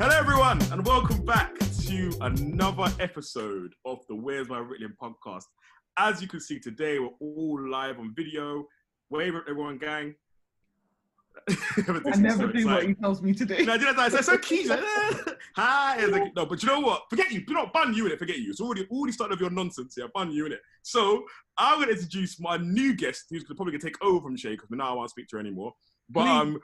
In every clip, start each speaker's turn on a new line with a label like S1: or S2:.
S1: Hello, everyone, and welcome back to another episode of the Where's My Ritalin podcast. As you can see today, we're all live on video. Wave at everyone, gang.
S2: I never do what he tells me to do.
S1: No, know, it's so eh. Hi. Like, no, but you know what? Forget you. Do not bun you in it. Forget you. It's already already started with your nonsense here. Bun you in it. So I'm going to introduce my new guest, who's probably going to take over from Shay because now I won't speak to her anymore. But
S2: Please.
S1: um,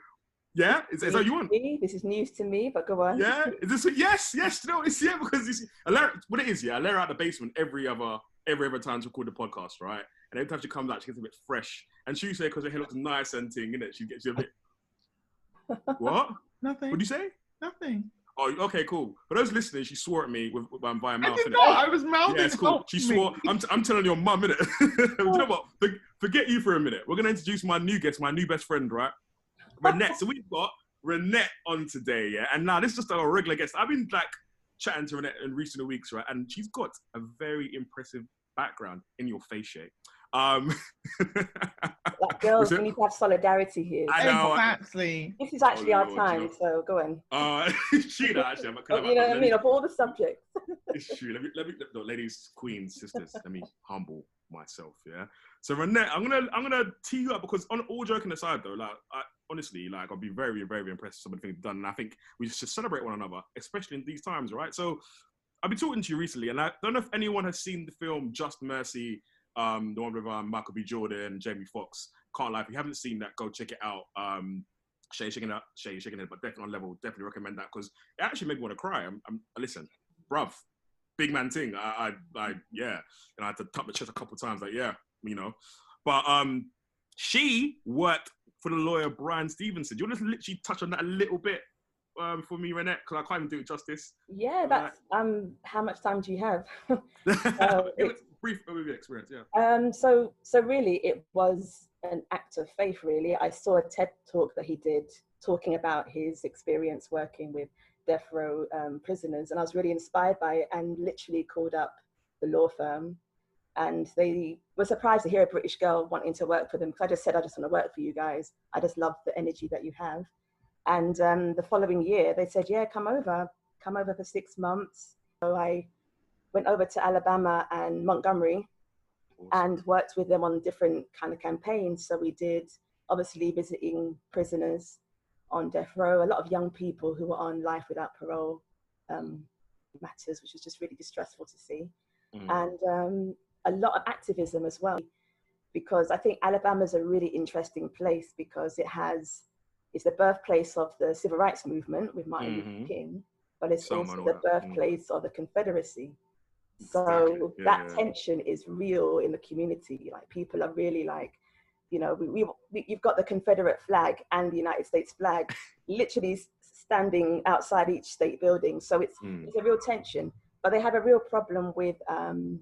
S1: yeah, is, is that you want?
S3: Me, This is news to me, but go on.
S1: Yeah, is this yes, yes? No, it's yeah because it's I let her, what it is. Yeah, I let her out the basement every other every other time to record the podcast, right? And every time she comes out, she gets a bit fresh. And she say because her hair looks nice and thing, innit? She gets you a bit. what?
S2: Nothing.
S1: What'd you say?
S2: Nothing.
S1: Oh, okay, cool. For those listening, she swore at me with, with via
S2: I
S1: mouth.
S2: did
S1: innit?
S2: not. I was mouthing.
S1: Yeah, it's cool. She swore. I'm, t- I'm telling your mum, innit? you know what? For- forget you for a minute. We're going to introduce my new guest, my new best friend, right? Renette. so we've got Renette on today, yeah? And now this is just a regular guest. I've been like chatting to Renette in recent weeks, right? And she's got a very impressive background in your face shape. Um,
S3: Like, girls, we need to have solidarity here.
S1: I know.
S2: Exactly.
S3: This is actually
S1: Oh,
S3: our
S1: Lord,
S3: time,
S1: you know.
S3: so go on.
S1: uh, she know, actually. I'm,
S3: you know what I mean? Of all the subjects.
S1: it's true. Let me, let me, no, ladies, queens, sisters. let me humble myself. Yeah. So Renette, I'm gonna, I'm gonna tee you up because on all joking aside, though, like, I, honestly, like, I'll be very, very impressed with some of the things done, and I think we should celebrate one another, especially in these times, right? So, I've been talking to you recently, and I don't know if anyone has seen the film Just Mercy, um, the one with um, Michael B. Jordan, Jamie Foxx. Can't lie, if you haven't seen that, go check it out. Um, Shay shaking it, Shay shaking it, but definitely on level, definitely recommend that because it actually made me want to cry. I'm, I'm listen, bruv, big man thing. I, I, I, yeah, and I had to tap my chest a couple times, like, yeah, you know. But um, she worked for the lawyer Brian Stevenson. Do you want to literally touch on that a little bit um, for me, Renette? Because I can't even do it justice.
S3: Yeah, that's um. How much time do you have?
S1: it
S3: it-
S1: was brief overview experience, yeah.
S3: Um, so so really, it was an act of faith. Really, I saw a TED talk that he did talking about his experience working with death row um, prisoners, and I was really inspired by it, and literally called up the law firm, and they were surprised to hear a British girl wanting to work for them. Because I just said, I just want to work for you guys. I just love the energy that you have. And um, the following year, they said, yeah, come over, come over for six months. So I went over to Alabama and Montgomery and worked with them on different kind of campaigns. So we did obviously visiting prisoners on death row, a lot of young people who were on life without parole um, matters, which was just really distressful to see,
S1: Mm.
S3: and um, a lot of activism as well, because I think Alabama is a really interesting place because it has it's the birthplace of the civil rights movement with Martin. Luther King, but it's
S1: Selma
S3: also the birthplace of the Confederacy. So
S1: Yeah,
S3: that
S1: yeah.
S3: tension is real in the community. Like people are really like, you know, we, we, we you've got the Confederate flag and the United States flag, literally standing outside each state building. So it's
S1: Mm.
S3: it's a real tension. But they have a real problem with um,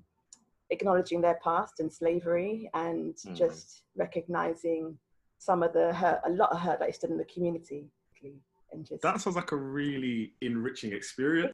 S3: acknowledging their past and slavery and
S1: Mm.
S3: just recognizing some of the hurt, a lot of hurt that is still in the community, and just
S1: That sounds like a really enriching experience.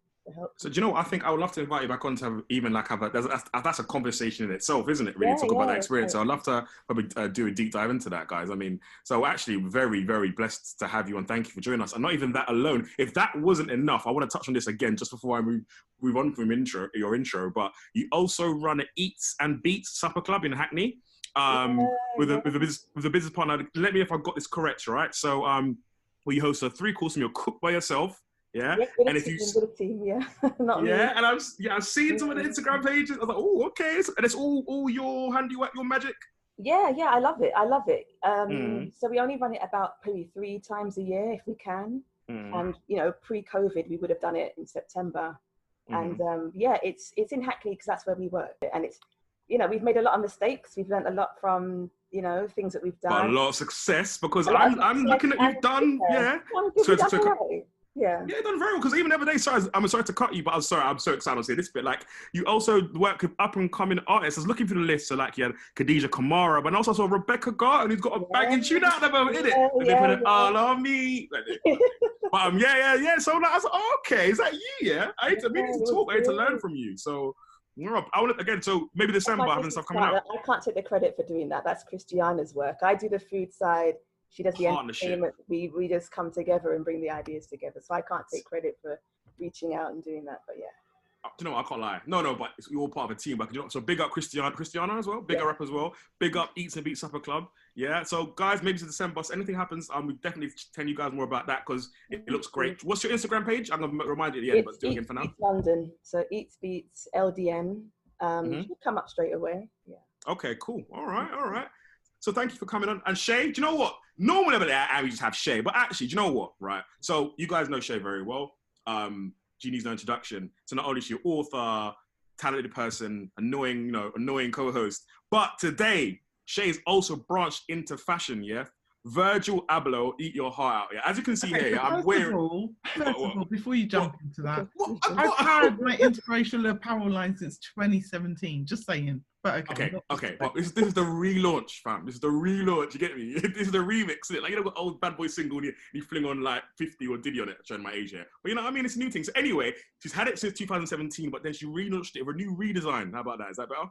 S1: So do you know what? I think I would love to invite you back on to have even like have a that's, that's, a conversation in itself, isn't it? Really
S3: Yeah,
S1: talk about that experience.
S3: yeah.
S1: So I'd love to probably uh, do a deep dive into that, guys. I mean, so actually very very blessed to have you and thank you for joining us. And not even that alone. If that wasn't enough, I want to touch on this again just before I move move on from intro your intro. But you also run an Eats and Beats Supper Club in Hackney. Um,
S3: Yeah,
S1: with a
S3: yeah.
S1: with a business with a business partner. Let me if I got this correct, right? So um, you host a three course meal cooked by yourself. Yeah,
S3: Yeah,
S1: and if you
S3: team,
S1: s-
S3: with team, yeah, not me.
S1: yeah, and I've yeah I've seen some of the Instagram pages. I was like, oh, okay, It's- and it's all all your handiwork, your magic.
S3: Yeah, yeah, I love it. I love it. Um,
S1: Mm.
S3: So we only run it about maybe three times a year if we can.
S1: Mm,
S3: And you know, pre-COVID, we would have done it in September.
S1: mhm.
S3: And um, yeah, it's it's in Hackney because that's where we work. And it's you know, we've made a lot of mistakes. We've learned a lot from you know things that we've
S1: but a lot of success because
S3: lot
S1: I'm
S3: of
S1: I'm looking at you've done
S3: success.
S1: yeah. So-
S3: that's
S1: so-
S3: all right. Yeah.
S1: Yeah, done very well. Because even the other day, sorry, I'm sorry to cut you, but I'm sorry, I'm so excited to say this bit. Like, you also work with up and coming artists. I was looking through the list, so like you had Khadija Kamara, but also saw Rebecca Garton, who's got a banging tune out at the moment, innit?
S3: Yeah,
S1: they put it
S3: yeah.
S1: all on me. Like, but um, yeah, yeah, yeah. So like, I was like, oh, okay, is that you? Yeah, I need to, we need to
S3: Yeah,
S1: talk. I need to learn from you. So, I want to again. So maybe December, having stuff coming out.
S3: I can't take the credit for doing that. That's Christiana's work. I do the food side. She does the entertainment. We we just come together and bring the ideas together. So I can't take credit for reaching out and doing that. But yeah.
S1: Uh, you know, I can't lie. No, no, but it's all part of a team. But you know, so big up Christiana, Christiana as well. Big yeah. up as well. Big up Eats and Beats Supper Club. Yeah. So guys, maybe it's December. So anything happens, um, we definitely tell you guys more about that because it, it, looks great. What's your Instagram page? I'm gonna remind you at the end,
S3: it's
S1: but do it again for now.
S3: Eats London. So Eats Beats LDN. Um, mm-hmm. come up straight away. Yeah.
S1: Okay. Cool. All right. All right. So thank you for coming on. And Shay, do you know what? Normally over there, would just have Shay, but actually, do you know what? Right. So you guys know Shay very well. Um, She needs no introduction. So not only is she an author, talented person, annoying, you know, annoying co-host, but today Shay is also branched into fashion. Yeah. Virgil Abloh, eat your heart out. Yeah, as you can see okay, here, yeah, I'm wearing.
S2: All, first of all, before you jump what? into that, what? I've had my inspirational apparel line since 2017. Just saying. But
S1: okay, okay, okay. But this, this is the relaunch, fam. This is the relaunch. You get me? this is the remix. Like you know, got old bad boy single, and you, you fling on like 50 or Diddy on it, showing my age here. But you know, what I mean, it's a new thing. So anyway, she's had it since 2017, but then she relaunched it with a new redesign. How about that? Is that better?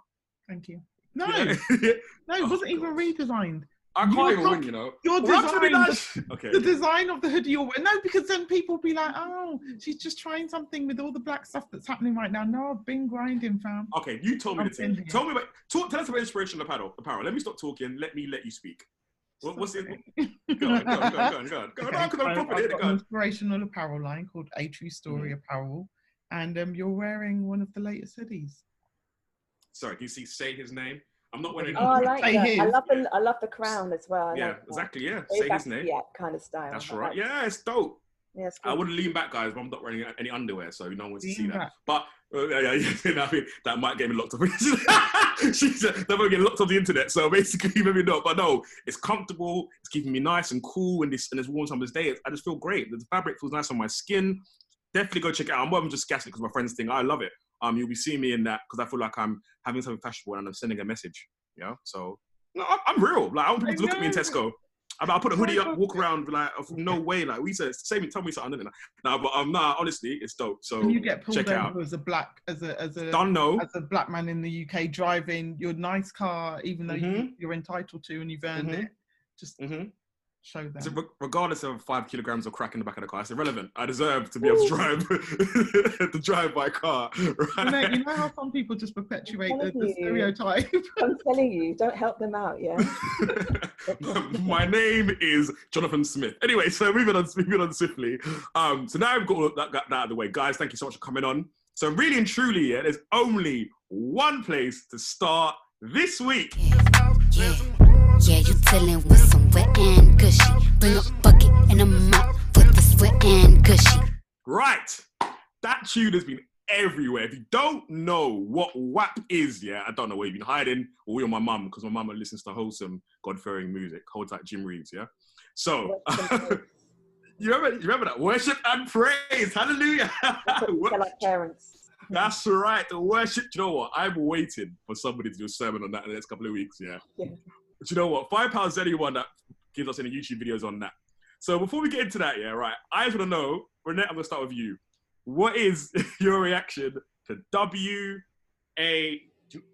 S2: Thank you. No, no, it oh, wasn't oh, even redesigned.
S1: I can't even win, you know.
S2: Your design, the, okay. the design of the hoodie you're wearing. No, because then people be like, oh, she's just trying something with all the black stuff that's happening right now. No, I've been grinding, fam.
S1: Okay, you told me the thing. Tell me about, talk, tell us about inspirational apparel. apparel. Let me stop talking. Let me let you speak. What, what's it? Go on, go on, go on, go on. Go on, because I'm proper
S2: I've got an inspirational apparel line called A True Story mm. Apparel. And um, you're wearing one of the latest hoodies.
S1: Sorry, can you see say his name? I'm not wearing.
S3: Oh, I like that. I love the I love the crown as well. I
S1: yeah,
S3: like
S1: exactly. Yeah, say his name.
S3: Yeah, kind of style.
S1: That's right. Yeah, it's dope. Yeah, I wouldn't lean back, guys, but I'm not wearing any underwear, so no one wants to see that. But uh, yeah, yeah, you know, I mean, that might get me locked up. She's uh, that might get locked off the internet. So basically, maybe not. But no, it's comfortable. It's keeping me nice and cool. And this and this warm summer's day, I just feel great. The fabric feels nice on my skin. Definitely go check it out. I'm more than just gassing because my friends think I love it. Um, you'll be seeing me in that because I feel like I'm having something fashionable and I'm sending a message. Yeah. So no, I'm real. Like I want people to look at me in Tesco. I will put a hoodie up, walk around, like no way. Like we said, say me, tell me something. No, but um, nah, honestly, it's dope. So
S2: you get pulled over out. as a black, as a as a
S1: don't know
S2: as a black man in the UK driving your nice car, even though mm-hmm. you, are entitled to and you've earned mm-hmm. it. Just mm-hmm show them. So
S1: regardless of five kilograms of crack in the back of the car, it's irrelevant. I deserve to be able to drive to drive my car. Right?
S2: You, know, you know how some people just perpetuate the, the, stereotype.
S3: I'm telling you, don't help them out, yeah.
S1: my name is Jonathan Smith. Anyway, so moving on, moving on swiftly. Um, so now I've got that, that out of the way, guys. Thank you so much for coming on. So really and truly, yeah, there's only one place to start this week. Yeah. Yeah, you dealing with some wet and gushy. Bring a bucket and a mop for this wet and gushy. Right. That tune has been everywhere. If you don't know what WAP is, yeah, I don't know where you've been hiding or you're my mum, because my mum listens to wholesome, God-fearing music. Hold tight, Jim Reeves, yeah? So, you, remember, you remember that? Worship and praise. Hallelujah.
S3: Tell parents.
S1: That's right. The worship. You know what? I'm waiting for somebody to do a sermon on that in the next couple of weeks. Yeah. yeah. But you know what? Five pounds anyone that gives us any YouTube videos on that. So before we get into that, yeah, right. I just want to know, Renette. I'm gonna start with you. What is your reaction to W A?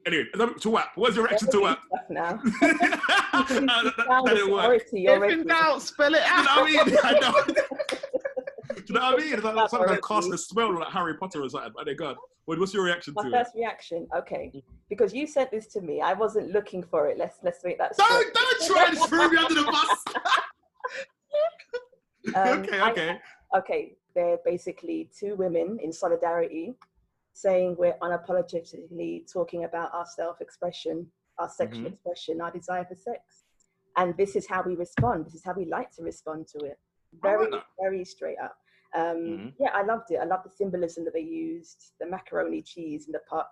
S1: Anyway, to WAP. What's your reaction to WAP?
S3: Now.
S1: that, that, didn't work.
S2: If in doubt, spell it out.
S1: You know what I mean? I you know what I mean? It's like something like cast a spell like Harry Potter or something. Oh my God. What's your reaction
S3: My
S1: to
S3: first it? reaction, okay. Because you sent this to me. I wasn't looking for it. Let's let's make that
S1: Don't don't try to throw me under the bus. um, okay, okay.
S3: I, okay. They're basically two women in solidarity saying we're unapologetically talking about our self-expression, our sexual mm-hmm. expression, our desire for sex. And this is how we respond. This is how we like to respond to it. Very, very straight up. Um, mm-hmm. Yeah, I loved it. I love the symbolism that they used, the macaroni cheese in the pot.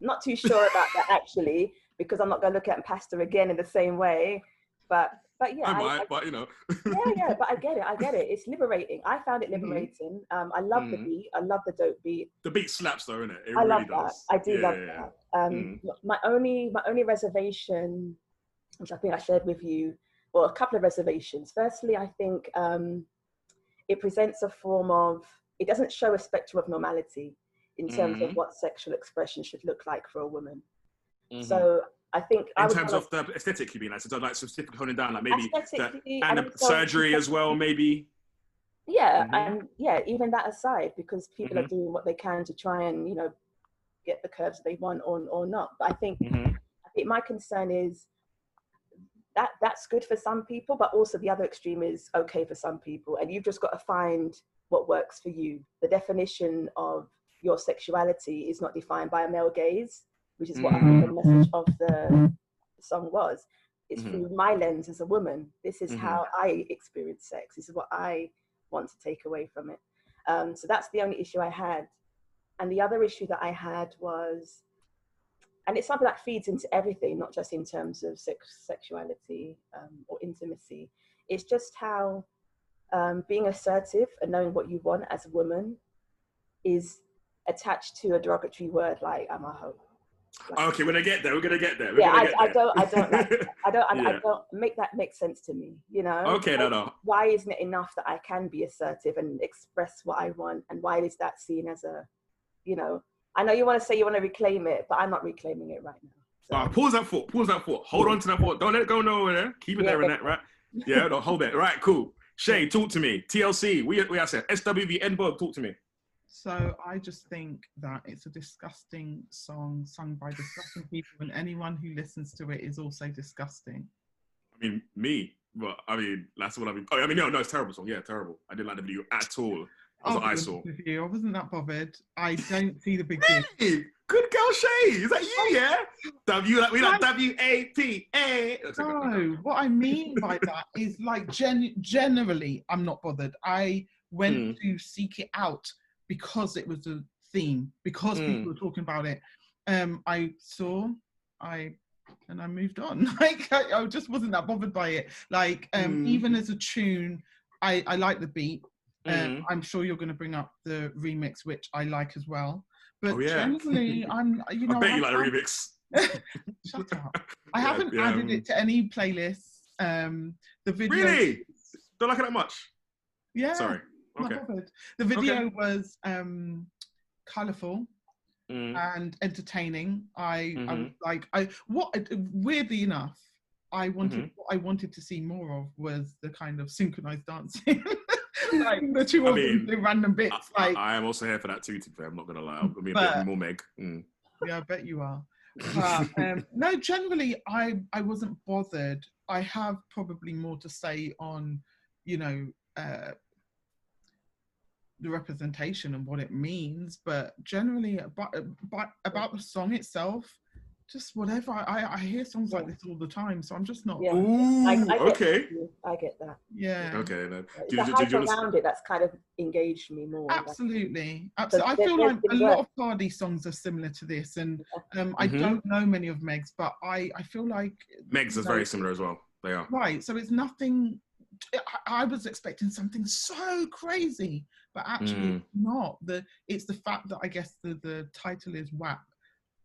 S3: Not too sure about that actually, because I'm not going to look at pasta again in the same way. But but yeah,
S1: I, I might, I, but you know.
S3: yeah, yeah, but I get it. I get it. It's liberating. I found it mm-hmm. liberating. Mm-hmm. Um, I love mm-hmm. the beat. I love the dope beat.
S1: The beat slaps though, isn't it? it
S3: I
S1: really
S3: love
S1: does.
S3: that. I do yeah, love yeah. that. Um, mm-hmm. my only my only reservation, which I think I shared with you, well, a couple of reservations. Firstly, I think um, it presents a form of, it doesn't show a spectrum of normality in terms mm-hmm. of what sexual expression should look like for a woman. Mm-hmm. So I think
S1: in terms of the aesthetic, you mean like so like specifically honing down, like maybe the, and, and surgery as well, maybe.
S3: yeah
S1: Mhm.
S3: and yeah even that aside because people are doing what they can to try and you know get the curves they want or, or not but i think
S1: Mhm.
S3: i think my concern is that that's good for some people but also the other extreme is okay for some people. And you've just got to find what works for you. The definition of your sexuality is not defined by a male gaze which is what I think the message of the song was. It's
S1: Mhm.
S3: through my lens as a woman. This is
S1: Mhm.
S3: how i experience sex. This is what i want to take away from it. Um, so that's the only issue i had. And the other issue that i had was and it's something that feeds into everything not just in terms of sex, sexuality um, or intimacy it's just how um, being assertive and knowing what you want as a woman is attached to a derogatory word like i'm a hoe Like,
S1: Okay, we're gonna get there. We're gonna get there. We're
S3: Yeah, I-
S1: get
S3: I don't- I don't like- I don't, I, I don't make that make sense to me. You know.
S1: Okay, no, no.
S3: Why isn't it enough that I can be assertive and express what I want, and why is that seen as a, you know? I know you want to say you want to reclaim it, but I'm not reclaiming it right now. So,
S1: Uh, pause that thought. Pause that thought. Hold on to that thought. Don't let it go nowhere. Keep it
S3: Yeah.
S1: there in that, right? Yeah, no, hold it. Right, cool. Shay, talk to me. TLC, we we I said SWV Edinburgh, talk to me.
S2: So I just think that it's a disgusting song sung by disgusting people, and anyone who listens to it is also disgusting.
S1: I mean, me, but I mean, that's what I mean. Oh, I mean, no, no, it's a terrible song. Yeah, terrible. I didn't like the video at all. That's what I saw.
S2: you, I wasn't that bothered. I don't see the big deal.
S1: Hey, good girl, Shay. Is that you? Yeah. W like we like W A P A.
S2: No, what I mean by that is like gen- generally, I'm not bothered. I went
S1: Hmm.
S2: to seek it out because it was a theme, because
S1: Hmm.
S2: people were talking about it. Um, I saw, I, and I moved on. Like I, I just wasn't that bothered by it. Like um,
S1: Hmm.
S2: even as a tune, I I like the beat. Um,
S1: Mhm.
S2: I'm sure you're going to bring up the remix, which I like as well. But
S1: Oh, yeah.
S2: generally, I'm you know
S1: I bet you
S2: I-
S1: like the remix.
S2: Shut up. I
S1: Yeah,
S2: haven't
S1: yeah,
S2: added
S1: um,
S2: it to any playlists. Um, the video,
S1: Really? Don't like it that much.
S2: yeah,
S1: Sorry. Okay.
S2: The video was um, colourful
S1: Mm.
S2: and entertaining. I, I
S1: Mhm.
S2: was like, I what weirdly enough, I wanted
S1: Mhm.
S2: what I wanted to see more of was the kind of synchronized dancing, like the two
S1: I
S2: of them
S1: mean,
S2: doing random bits.
S1: I,
S2: like,
S1: I am also here for that too. To be fair, I'm not gonna lie. I'm gonna be a
S2: But-
S1: bit more Meg. Mm.
S2: yeah, I bet you are. But um, no, generally, I I wasn't bothered. I have probably more to say on, you know, uh, the representation and what it means, but generally about about, about the song itself, just whatever. I, I I hear songs like this all the time, so I'm just not.
S3: Yeah.
S1: Ooh,
S3: I, I
S1: okay.
S3: that. I get that.
S2: Yeah.
S1: Okay. Then.
S3: It's
S1: Do,
S3: the
S1: do, do,
S3: hype
S1: do you understand?
S3: around it that's kind of engaged me more.
S2: Absolutely, absolutely. I feel like a
S3: been
S2: lot of Cardi songs are similar to this, and um, I
S1: Mhm.
S2: don't know many of Meg's, but I I feel like
S1: Megs is
S2: you know,
S1: very similar as well. They are.
S2: Right. So it's nothing. I, I was expecting something so crazy, but actually
S1: Mm.
S2: not. The it's the fact that I guess the the title is WAP,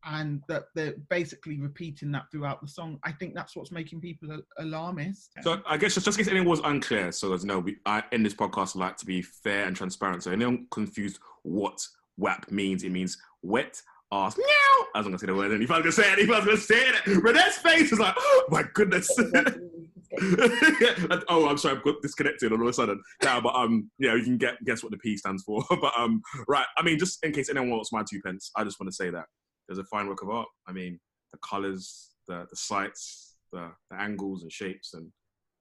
S2: and that they're basically repeating that throughout the song. I think that's what's making people alarmist.
S1: So I guess just, just in case anyone was unclear, so as you know, we, I, in this podcast, I like to be fair and transparent. So anyone confused what WAP means, it means wet ass meow. I was gonna say the word, and if I was gonna say it, if I was gonna say it, Renee's face is like, oh my goodness. oh, I'm sorry, I've got disconnected all of a sudden. Yeah, but um, yeah, you can get guess what the P stands for. but um, right, I mean, just in case anyone wants my two pence, I just want to say that there's a fine work of art. I mean, the colors, the the sights, the, the angles and shapes, and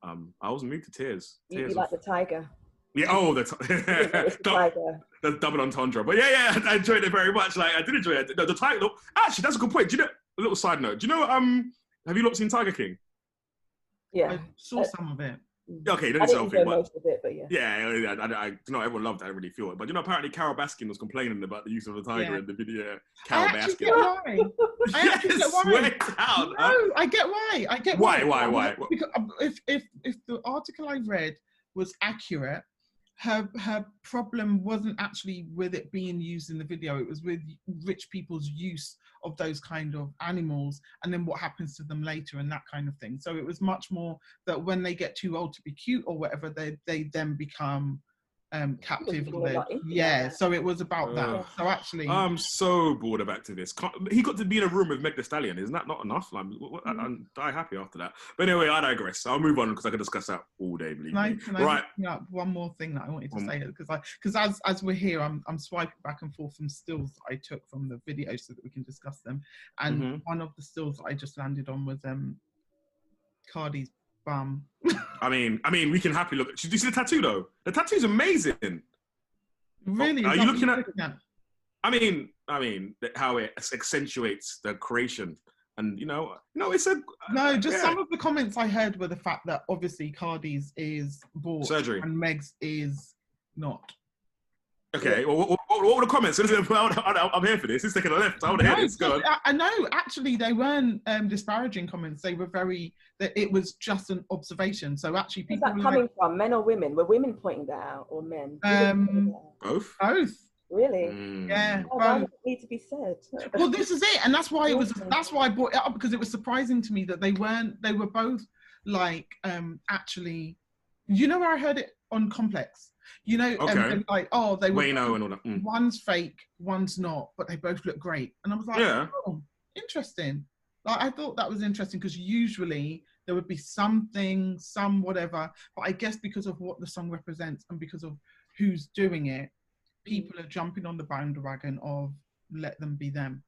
S1: um, I was moved to tears.
S3: You, you
S1: Tears.
S3: like
S1: of,
S3: the tiger.
S1: yeah. Oh, the,
S3: It's the tiger.
S1: the double entendre. But yeah, yeah, I enjoyed it very much. Like I did enjoy it. The, the title. Actually, that's a good point. Do you know? A little side note. Do you know? Um, have you lot seen Tiger King?
S3: Yeah.
S2: I saw some of it.
S1: Okay,
S3: I
S1: don't
S3: didn't
S1: selfie,
S3: enjoy
S1: but
S3: most of it, but yeah.
S1: yeah, yeah, I, I, I, you know, everyone loved it. I really feel it. But you know, apparently Carole Baskin was complaining about the use of the tiger
S2: Yeah.
S1: in the video.
S2: I
S1: Carole
S2: actually
S1: Baskin.
S2: get why. I actually get
S1: yes,
S2: why.
S1: swear down. huh?
S2: No, I get why. I get
S1: Why,
S2: why.
S1: why, why?
S2: Because um, if if if the article I read was accurate, her her problem wasn't actually with it being used in the video. It was with rich people's use of those kind of animals, and then what happens to them later, and that kind of thing. So it was much more that when they get too old to be cute or whatever, they they then become um captive
S3: doing
S2: or
S3: a
S2: they're
S3: lot into
S2: yeah so it was about that so actually
S1: I'm so bored of activists. Can't, he got to be in a room with Meg Thee Stallion. Isn't that not enough? Like, wh- wh-
S3: Mm.
S1: I'm die happy after that. But anyway, I digress. I'll move on because I could discuss that all day. Believe
S2: Can I,
S1: me.
S2: I
S1: right.
S2: just up one more thing that I wanted to
S1: Um,
S2: say because I because as as we're here, I'm I'm swiping back and forth from stills that I took from the video so that we can discuss them. And
S1: Mhm.
S2: one of the stills that I just landed on was um Cardi's bum.
S1: I mean, I mean, we can happily look. Did you see the tattoo though? The tattoo's amazing.
S2: really?
S1: Oh,
S2: are
S1: you looking
S2: you're
S1: at- I mean, I mean how it accentuates the creation, and you know, no, it's a
S2: No, just
S1: yeah.
S2: some of the comments I heard were the fact that obviously Cardi's is bought
S1: Surgery.
S2: and Meg's is not.
S1: Okay, well, what, what, what were the comments? I'm here for this. It's taking a left. I want to hear
S2: No,
S1: this. Go.
S2: I, I know. Actually, they weren't um, disparaging comments. They were very. That it was just an observation. So actually,
S3: Where's
S2: people
S3: that coming
S2: like,
S3: from? Men or women? Were women pointing that out or men?
S2: Um,
S3: pointing that out?
S1: Both.
S2: both.
S3: Really?
S1: Mm.
S2: Yeah.
S3: Oh, why
S2: both.
S3: need to be said?
S2: Well, this is it, and that's why it was. That's why I brought it up because it was surprising to me that they weren't. They were both like um actually. You know where I heard it on Complex. You know,
S1: Okay.
S2: were like oh, they were.
S1: Wayno and all that. Mm.
S2: One's fake, one's not, but they both look great. And I was like,
S1: Yeah.
S2: oh, interesting. Like I thought that was interesting because usually there would be something, some whatever. But I guess because of what the song represents and because of who's doing it, people are jumping on the bandwagon of let them be them.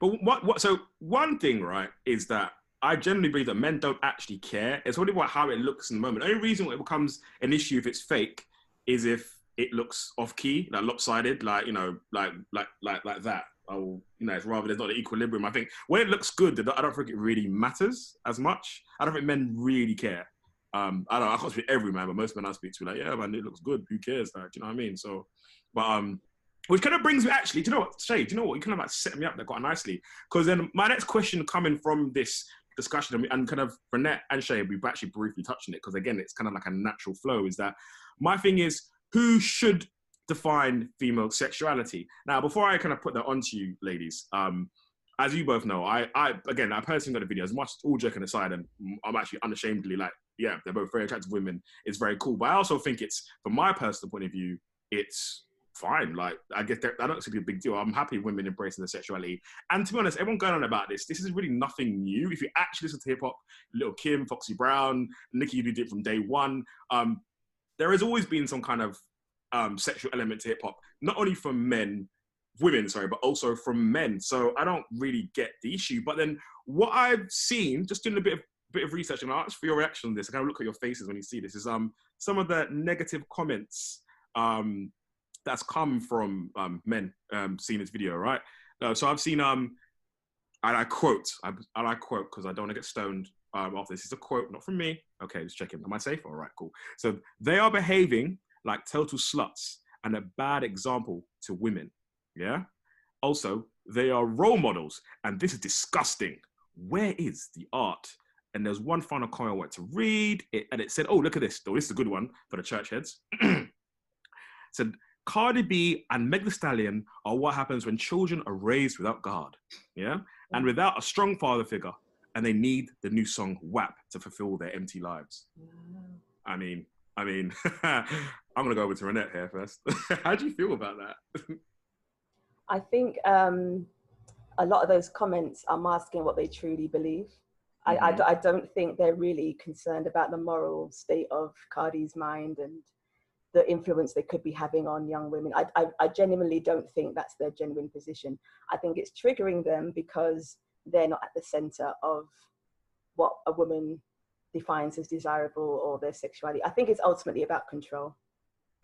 S1: But what, what? So one thing, right, is that I generally believe that men don't actually care. It's only about how it looks in the moment. The only reason it becomes an issue if it's fake is if it looks off key, like lopsided, like you know, like like like like that. Oh, you know, it's rather there's not an equilibrium. I think when it looks good, I don't think it really matters as much. I don't think men really care. Um, I don't. I can't speak every man, but most men I speak to, like, yeah, man, it looks good. Who cares? Like, do you know what I mean? So, but um, which kind of brings me actually. Do you know what, Shay? Do you know what? You kind of like set me up there quite nicely because then my next question coming from this discussion and- and kind of Renette and Shay, we've actually briefly touched on it because again, it's kind of like a natural flow. Is that my thing is who should define female sexuality? Now, before I kind of put that onto you, ladies, um, as you both know, I, I again, I personally got the video. As much all joking aside, and I'm actually unashamedly like, yeah, they're both very attractive women. It's very cool, but I also think it's, from my personal point of view, it's fine. Like, I guess that- I don't see it a big deal. I'm happy women embracing their sexuality. And to be honest, everyone going on about this, this is really nothing new. If you actually listen to hip hop, Little Kim, Foxy Brown, Nicki did it from day one. Um, there has always been some kind of um, sexual element to hip hop, not only from men, women, sorry, but also from men. So I don't really get the issue. But then what I've seen, just doing a bit of bit of research, and I'll ask for your reaction on this. I kind of look at your faces when you see this. Is um some of the negative comments um that's come from um, men um, seeing this video, right? Uh, so I've seen um and I quote, I, and I quote because I don't want to get stoned um, off this. It's a quote, not from me. Okay, just checking. Am I safe? All right, cool. So they are behaving like total sluts and a bad example to women. Yeah. Also, they are role models, and this is disgusting. Where is the art? And there's one final comment I want to read, it, and it said, "Oh, look at this! Though this is a good one for the church heads." said, "Cardi B and Meg Thee Stallion are what happens when children are raised without God, yeah, and without a strong father figure, and they need the new song WAP to fulfill their empty lives." I mean, I mean, I'm gonna go over to Renette here first. How do you feel about that?
S3: I think um, a lot of those comments are masking what they truly believe. I, I
S1: Mhm.
S3: d- I don't think they're really concerned about the moral state of Cardi's mind and the influence they could be having on young women. I, I, I genuinely don't think that's their genuine position. I think it's triggering them because they're not at the center of what a woman defines as desirable or their sexuality. I think it's ultimately about control.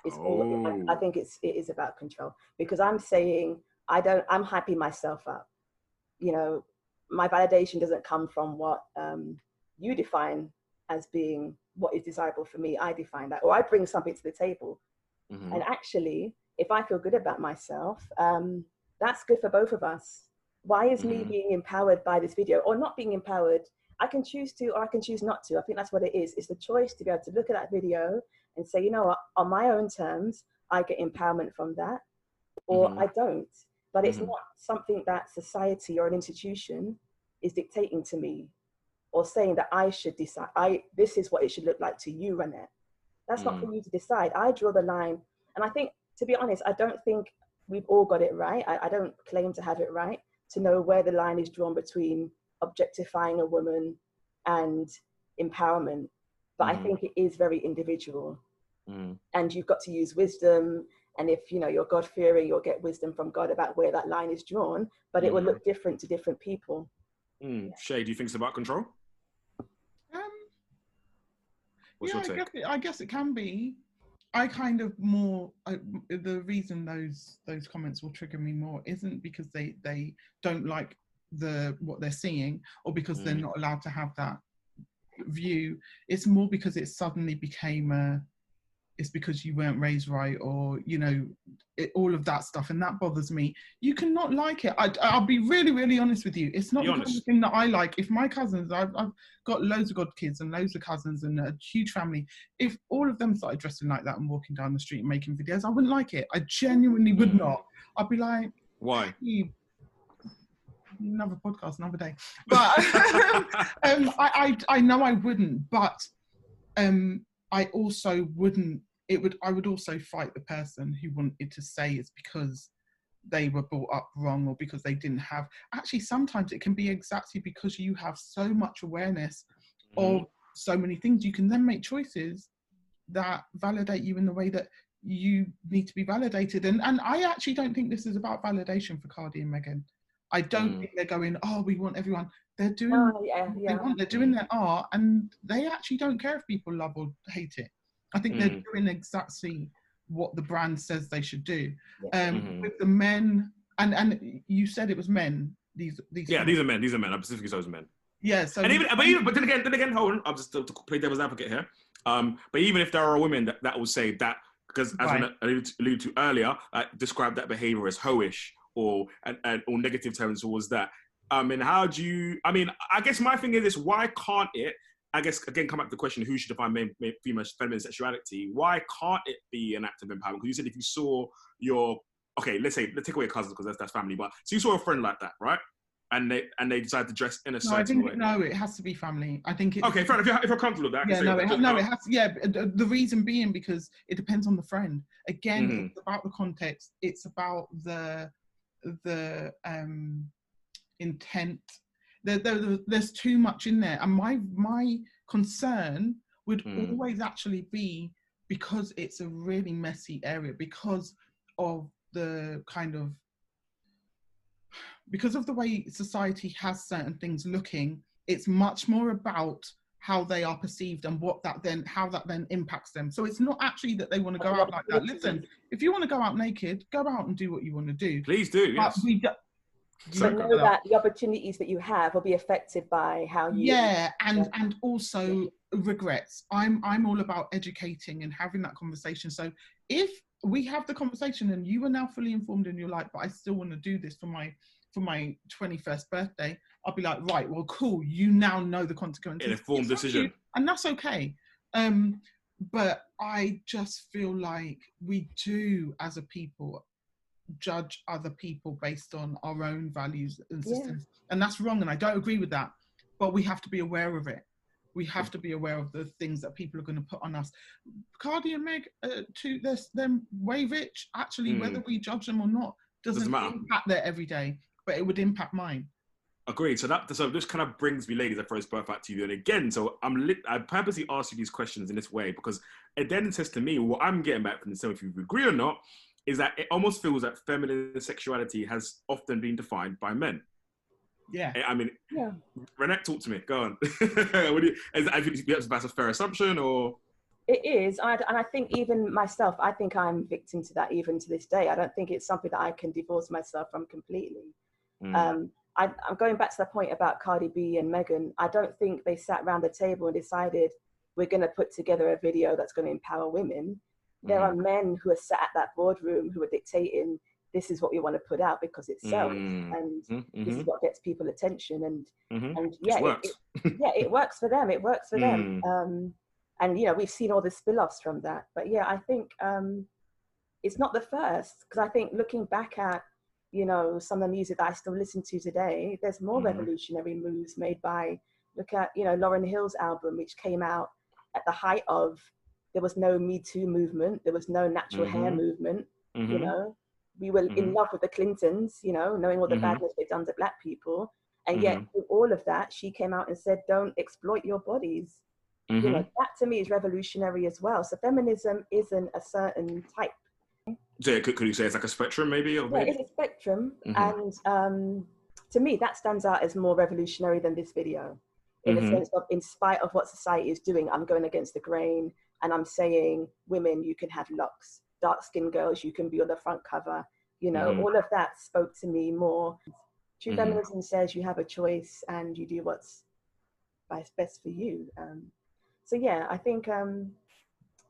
S3: It's all, I, I
S1: Oh.
S3: think it's it is about control because I'm saying I don't I'm happy myself up. You know, my validation doesn't come from what um, you define as being what is desirable for me. I define that, or I bring something to the table.
S1: Mhm.
S3: And actually, if I feel good about myself, um, that's good for both of us. Why is me
S1: Mhm.
S3: being empowered by this video or not being empowered? I can choose to or I can choose not to. I think that's what it is. It's the choice to be able to look at that video and say, you know what, on my own terms, I get empowerment from that, or
S1: Mhm.
S3: I don't. But it's
S1: Mhm.
S3: not something that society or an institution is dictating to me or saying that I should decide. I this is what it should look like to you, Renette. That's not for you to decide. I draw the line And I think, to be honest, I don't think we've all got it right. I, I don't claim to have it right to know where the line is drawn between objectifying a woman and empowerment. But mm. I think it is very individual. Mm. And you've got to use wisdom. And if you know you're God fearing, you'll get wisdom from God about where that line is drawn. But it will mm-hmm. look different to different people.
S1: Mm. Shay, do you think it's about control? Um,
S2: What's yeah, I guess, it, I guess it can be. I kind of more I, the reason those those comments will trigger me more isn't because they they don't like the what they're seeing or because mm. they're not allowed to have that view. It's more because it suddenly became a it's because you weren't raised right or you know it, all of that stuff and that bothers me. You cannot like it. I, will be really really honest with you. It's not the kind of thing that i like. If my cousins I've, I've got loads of god kids and loads of cousins and a huge family. If all of them started dressing like that and walking down the street and making videos i wouldn't like it. I genuinely would not. I'd be like
S1: why?
S2: Another podcast another day. But um, I, I i know i wouldn't but um I also wouldn't. It would. I would also fight the person who wanted to say it's because they were brought up wrong or because they didn't have. Actually, sometimes it can be exactly because you have so much awareness mm. of so many things. You can then make choices that validate you in the way that you need to be validated. And and I actually don't think this is about validation for Cardi and Megan. I don't mm. think they're going, oh, we want everyone. They're doing, oh, yeah, yeah. They want, they're doing their art, and they actually don't care if people love or hate it. I think mm. they're doing exactly what the brand says they should do. Yeah. Um, mm-hmm. With the men, and and you said it was men. These these.
S1: Yeah, men. these are men. These are men. I specifically said men.
S2: Yeah. So
S1: and even but even but then again then again hold on. I'm just to, to play devil's advocate here. Um, but even if there are women that, that will say that because as right. I alluded to, alluded to earlier, uh, describe that behavior as hoish or and, and or negative terms towards that. I mean, how do you? I mean, I guess my thing is this: why can't it? I guess again, come back to the question: Who should define female feminine sexuality? Why can't it be an act of empowerment? Because you said if you saw your okay, let's say let's take away cousins because that's that's family, but so you saw a friend like that, right? And they and they decide to dress in a certain
S2: I think,
S1: way.
S2: No, it has to be family. I think. It,
S1: okay, fair. If you're, if you're comfortable with that,
S2: yeah, no, it, ha- no, it has. To, yeah, the reason being because it depends on the friend. Again, mm-hmm. it's about the context. It's about the the um, intent. There, there, there's too much in there, and my my concern would mm. always actually be because it's a really messy area because of the kind of because of the way society has certain things looking it's much more about how they are perceived and what that then how that then impacts them. So it's not actually that they want to go oh, out like that. listen if you want to go out naked go out and do what you want to do.
S1: Please do yes. we do,
S3: so know that the opportunities that you have will be affected by how you
S2: yeah and yeah. and also regrets. I'm i'm all about educating and having that conversation. So if we have the conversation and you are now fully informed and you're like but i still want to do this for my for my 21st birthday I'll be like, right, well, cool. You now know the consequences.
S1: An informed decision. You,
S2: and that's okay. Um, but I just feel like we do, as a people, judge other people based on our own values and systems. Yeah. And that's wrong. And I don't agree with that. But we have to be aware of it. We have to be aware of the things that people are going to put on us. Cardi and Meg, uh, to this, them way rich. Actually, mm. whether we judge them or not doesn't, doesn't impact their everyday, but it would impact mine.
S1: Agreed. So that so this kind of brings me, ladies, I first birth back to you. And again, so I'm lit, I purposely ask you these questions in this way because it then says to me what I'm getting back from the same if you agree or not, is that it almost feels that feminine sexuality has often been defined by men.
S2: Yeah.
S1: I mean,
S3: yeah.
S1: Renette, talk to me. Go on. what do you, is, I think that's a fair assumption, or
S3: it is, I, and I think even myself, I think I'm victim to that even to this day. I don't think it's something that I can divorce myself from completely. Mm. Um, I, am going back to the point about Cardi B and Megan. I don't think they sat around the table and decided we're going to put together a video that's going to empower women. Mm-hmm. There are men who are sat at that boardroom who are dictating this is what we want to put out because it sells mm-hmm. and mm-hmm. this is what gets people attention and mm-hmm. and yeah it, it, yeah it works for them it works for them mm. um, and you know we've seen all the spill-offs from that but yeah I think um, it's not the first because I think looking back at you know, some of the music that I still listen to today, there's more mm-hmm. revolutionary moves made by, look at, you know, Lauryn Hill's album, which came out at the height of there was no Me Too movement, there was no natural hair
S1: Mhm.
S3: movement. You
S1: Mhm.
S3: know, we were in
S1: Mhm.
S3: love with the Clintons. You know, knowing all the
S1: Mhm.
S3: badness they've done to black people, and yet with all of that, she came out and said, "Don't exploit your bodies." You know, that to me is revolutionary as well. So feminism isn't a certain type.
S1: So could, could you say it's like a spectrum, maybe? Or
S3: Yeah, it's a spectrum,
S1: Mhm.
S3: and um, to me, that stands out as more revolutionary than this video. In
S1: Mhm.
S3: the sense of, in spite of what society is doing, I'm going against the grain, and I'm saying, women, you can have locks. Dark-skinned girls, you can be on the front cover. You know,
S1: Mhm.
S3: all of that spoke to me more. True
S1: Mhm.
S3: feminism says you have a choice and you do what's best best for you. Um, so yeah, I think um,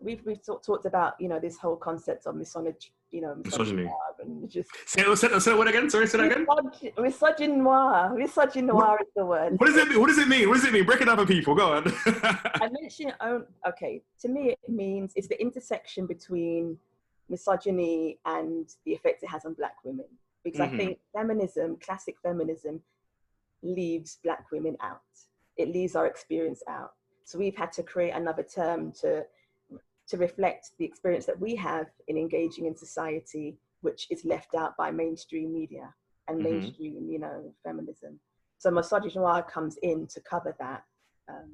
S3: we've we've talk, talked about you know this whole concept of misogyny, you know,
S1: Misogyny.
S3: and just
S1: Say, say, say that one again. Sorry, say that again.
S3: Misog- misogynoir. Misogynoir is the word.
S1: What does it mean? What does it mean? What does it mean? Break it down for people. Go on.
S3: I mentioned own. Okay, to me, it means it's the intersection between misogyny and the effects it has on Black women. Because
S1: Mhm.
S3: I think feminism, classic feminism, leaves Black women out. It leaves our experience out. So we've had to create another term to to reflect the experience that we have in engaging in society, which is left out by mainstream media and
S1: Mhm.
S3: mainstream, you know, feminism. So misogynoir comes in to cover that um,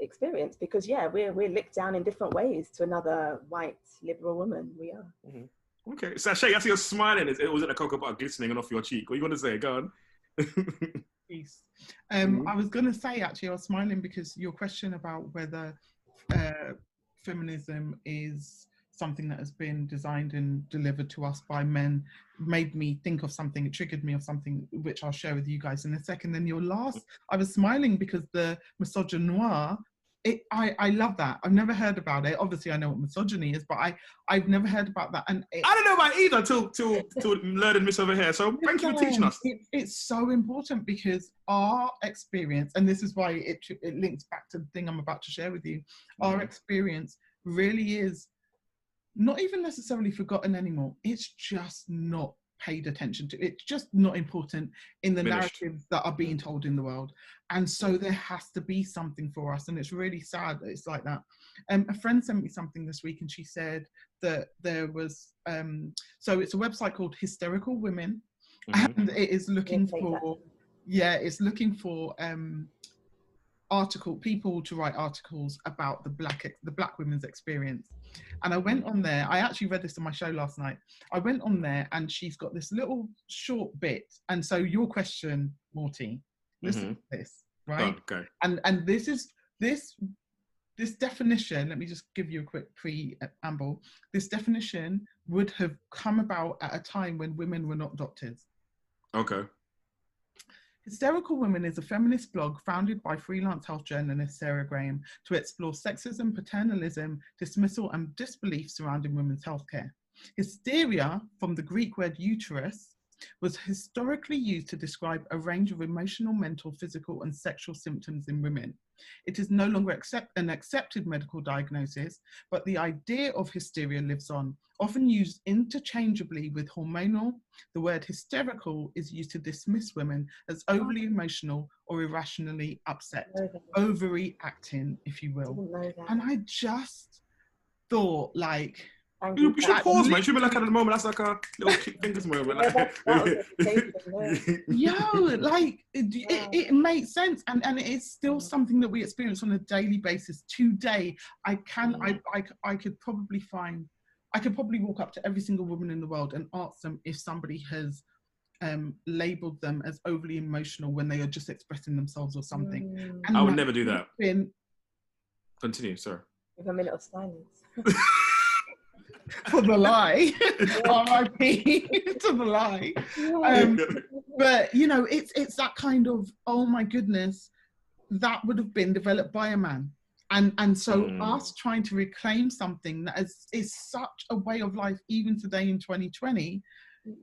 S3: experience because yeah, we're we're licked down in different ways to another white liberal woman. We are.
S1: okay, so Shay, I see you're smiling. It wasn't a cocoa butter glistening off your cheek. What are you want to say? Go on.
S2: Peace. Um,
S1: Mhm.
S2: I was going to say actually, I was smiling because your question about whether uh, feminism is something that has been designed and delivered to us by men made me think of something. It triggered me of something which I'll share with you guys in a second. Then your last, I was smiling because the misogynoir. It, I, I love that. I've never heard about it. Obviously, I know what misogyny is, but I, I've never heard about that. And it,
S1: I don't know about either till till till learning this over here. So thank you for teaching us.
S2: it, it's so important because our experience, and this is why it, it links back to the thing I'm about to share with you, our
S1: Mhm.
S2: experience really is not even necessarily forgotten anymore. It's just not paid attention to. It's just not important in the
S1: Diminished.
S2: narratives that are being told in the world. And so there has to be something for us. And it's really sad that it's like that. Um, a friend sent me something this week and she said that there was, um, so it's a website called Hysterical Women
S1: Mhm.
S2: and it is looking
S3: take that.
S2: for yeah it's looking for um article people to write articles about the black ex- the black women's experience. And i went on there i actually read this on my show last night. I went on there and she's got this little short bit. And so your question morty listen mm-hmm. to this right?
S1: Oh, on, go.
S2: and and this is this this definition let me just give you a quick preamble. This definition would have come about at a time when women were not doctors.
S1: Okay.
S2: Hysterical Women is a feminist blog founded by freelance health journalist Sarah Graham to explore sexism, paternalism, dismissal, and disbelief surrounding women's healthcare. Hysteria, from the Greek word uterus, was historically used to describe a range of emotional, mental, physical, and sexual symptoms in women. It is no longer accept, an accepted medical diagnosis, but the idea of hysteria lives on, often used interchangeably with hormonal. The word hysterical is used to dismiss women as overly emotional or irrationally upset,
S3: Know that.
S2: ovary acting, if you will.
S3: That.
S2: And I just thought, like,
S3: Thank
S1: You,
S3: you
S1: you should pause, man. You should be like at the moment. That's like a little kick fingers moment.
S3: Yeah,
S1: Like,
S3: that- that was a
S2: yo, like it,
S3: Wow.
S2: it, it makes sense, and and it is still
S3: Mm.
S2: something that we experience on a daily basis. Today, I can,
S3: Mm.
S2: I, I, I could probably find, I could probably walk up to every single woman in the world and ask them if somebody has um labeled them as overly emotional when they are just expressing themselves or something.
S3: Mm,
S2: And
S1: I would
S2: like,
S1: never do that.
S2: been
S1: Continue, sir.
S3: With a minute of silence.
S2: for the lie, R.I.P. to the lie. Um, but you know it's it's that kind of oh my goodness that would have been developed by a man and and so
S1: Mm.
S2: us trying to reclaim something that is is such a way of life even today in 2020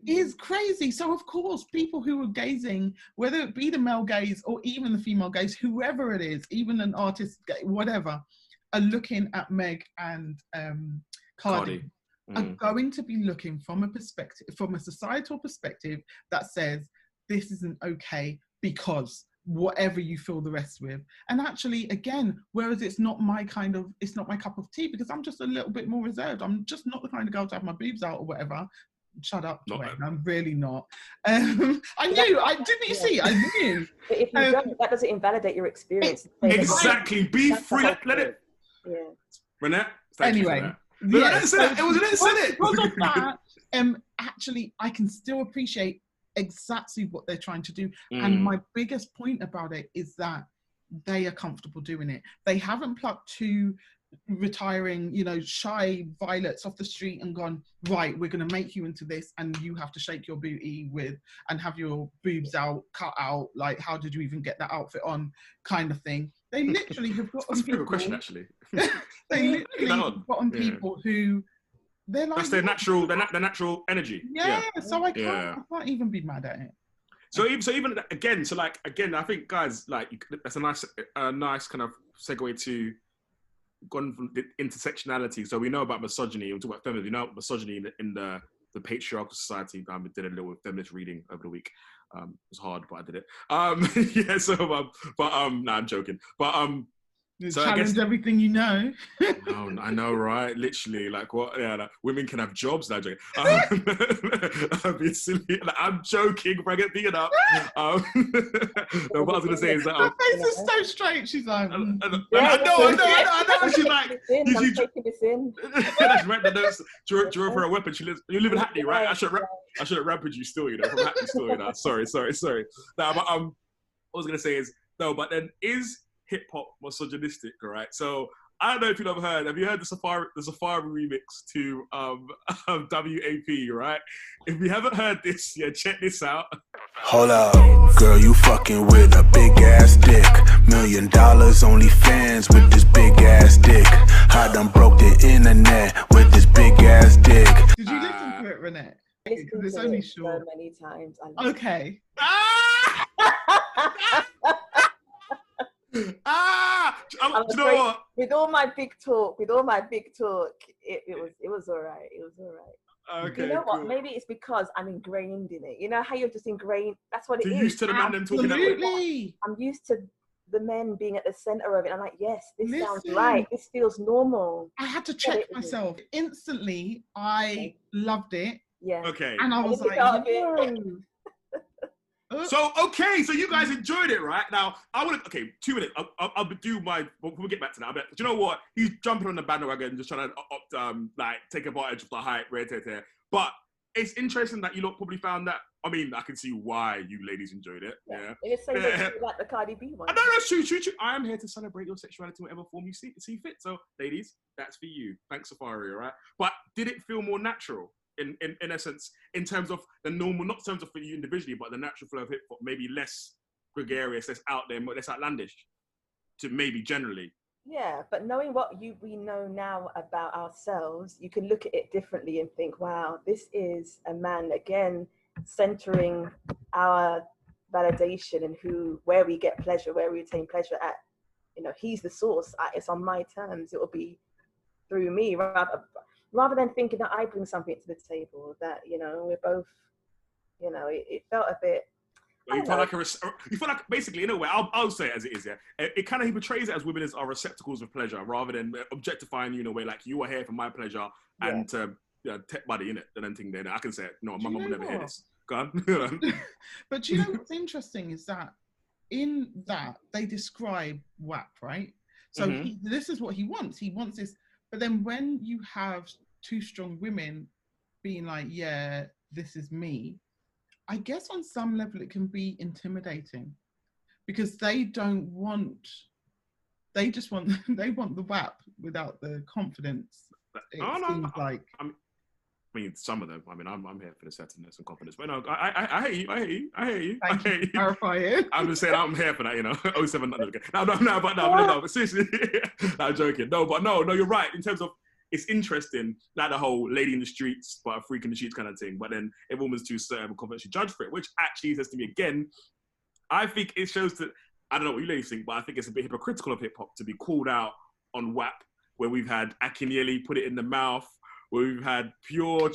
S2: is crazy so of course people who are gazing whether it be the male gaze or even the female gaze whoever it is even an artist whatever are looking at meg and um cardi,
S1: Cardi.
S2: are
S1: Mm.
S2: going to be looking from a perspective, from a societal perspective that says this isn't okay because whatever you fill the rest with. And actually, again, whereas it's not my kind of, it's not my cup of tea because I'm just a little bit more reserved. I'm just not the kind of girl to have my boobs out or whatever. Shut up,
S1: Not
S2: I'm really not. Um, I knew, I didn't you
S3: Yeah.
S2: see, I knew.
S3: But if you
S2: Um,
S3: don't, that doesn't invalidate your experience. Say that-
S1: Exactly. Be free. Let, let it.
S3: Yeah.
S1: Renette. Thank you
S2: Anyway,
S1: But I didn't say
S2: so.
S1: It was- an incident.
S2: because of that, um, actually, I can still appreciate exactly what they're trying to do. And
S1: Mm.
S2: my biggest point about it is that they are comfortable doing it. They haven't plucked two retiring, you know, shy violets off the street and gone, right, we're going to make you into this and you have to shake your booty with and have your boobs out, cut out. Like, how did you even get that outfit on? Kind of thing. They literally have got
S1: That's a
S2: people,
S1: favorite question, actually.
S2: they literally have
S1: on.
S2: gotten
S1: Yeah.
S2: people who they're like,
S1: That's their
S2: "Yeah,
S1: natural. Their, na- their natural energy.
S2: yeah, so I can't,
S1: Yeah.
S2: I can't even be mad at it.
S1: So even so even again, so like again, I think guys like that's a nice a nice kind of segue to gone from the intersectionality. So we know about misogyny. We talk about feminism. You know misogyny in the, in the the patriarchal society. I did a little feminist reading over the week. Um, it was hard, but I did it. Um, yeah. So, um, but um, no, I'm joking. But um, So I
S2: Challenge
S1: guess-
S2: everything you know.
S1: no, I know, right? Literally, like what? Yeah, like, women can have jobs. No, I'm joking. Um, I'd be silly. Like, I'm joking. If I get beaten up. Um, no, what I was gonna say is that.
S2: Her
S1: Um,
S2: face is so straight. She's like,
S1: and,
S2: mm.
S1: and, and I know, I know, I know, I know. She's like,
S3: This in,
S1: did
S3: I'm
S1: you-
S3: taking this in.
S1: that's right. The notes. Drew, drew for a weapon. She lives. You live in Hackney, right? I should. Rap, I should have ramped you still. You know, from Hackney still. You know. Sorry, sorry, sorry. No, but um, what I was gonna say is no, but then is hip hop misogynistic? All right. So I don't know if you've ever heard. Have you heard the Safaree the Safaree remix to um of WAP? Right. If you haven't heard this, yeah, check this out.
S4: Hold up, girl, you fucking with a big ass dick. Million dollars, only fans with this big ass dick. I done broke the internet with this big ass dick.
S2: Did you listen to it, Renette? Because it's only
S3: it
S2: short.
S3: so many times. I love
S2: Okay.
S1: Ah!
S3: I'm
S1: you know what?
S3: with all my big talk, with all my big talk, it, it was it was all right. It was all right.
S1: Okay.
S3: you know what? Maybe it's because I'm ingrained in it. You know how you're just ingrained. That's what it
S1: You're
S3: is.
S1: used to the man them talking that way.
S2: Absolutely.
S3: I'm used to the men being at the center of it. I'm like, yes, this sounds
S2: Listen.
S3: right. This feels normal.
S2: I had to
S3: Yeah,
S2: check
S3: it is.
S2: myself. Instantly, I loved it.
S3: Yeah.
S1: Okay.
S2: And I was
S3: Look
S2: like,
S3: out of it.
S2: "Yo."
S1: So okay, so you guys enjoyed it, right? Now I want to. Okay, two minutes. I'll, I'll, I'll do my. We'll, we'll get back to that. But do you know what? He's jumping on the bandwagon, just trying to opt, um, like take advantage of the hype, red tear, tear. But it's interesting that you lot probably found that. I mean, I can see why you ladies enjoyed it. Yeah.
S3: And it's same
S1: Yeah.
S3: like the Cardi B one.
S1: I know that's true, true, true. I am here to celebrate your sexuality whatever form you see, see fit. So, ladies, that's for you. Thanks, Safaree, all right? But did it feel more natural in, in, in essence, in terms of the normal, not in terms of for you individually, but the natural flow of hip hop, maybe less gregarious, less out there, less outlandish to maybe generally?
S3: Yeah, but knowing what you we know now about ourselves, you can look at it differently and think, wow, this is a man again centering our validation and who where we get pleasure, where we attain pleasure at. You know, he's the source. It's on my terms. It will be through me rather rather than thinking that I bring something to the table. That you know we're both. You know, it, it felt a bit.
S1: Or you
S3: I
S1: feel like a res- uh, you feel like basically in a way I'll, I'll say it as it is yeah it, it kind of he portrays it as women as are receptacles of pleasure rather than uh, objectifying you in a way like you are here for my pleasure and um, to you know, take money in it and then thing then I can say it.
S2: no
S1: my
S2: you
S1: mum will
S2: know
S1: never hear this go on
S2: but you know what's interesting is that in that they describe WAP, right? So
S1: Mhm.
S2: he, this is what he wants. He wants this. But then when you have two strong women being like, yeah, this is me, I guess on some level it can be intimidating because they don't want, they just want, they want the WAP without the confidence. It
S1: Oh, no,
S2: seems like.
S1: I mean, some of them. I mean, I'm, I'm here for the settledness and confidence. But no, I, I, I hear you. I hate you. I hate you. I
S2: Thank
S1: hear
S2: you
S1: you.
S2: clarifying.
S1: I'm just saying I'm here for that, you know. 07, no, no, no, no, but no, no, no, but seriously, no, I'm joking. No, but no, no, you're right. In terms of, it's interesting, like the whole lady in the streets, but a freak in the streets kind of thing. But then if a woman's too certain and confident, she judged for it, which actually says to me again, I think it shows that, I don't know what you ladies think, but I think it's a bit hypocritical of hip hop to be called out on WAP, where we've had Akinyele put it in the mouth, where we've had Pure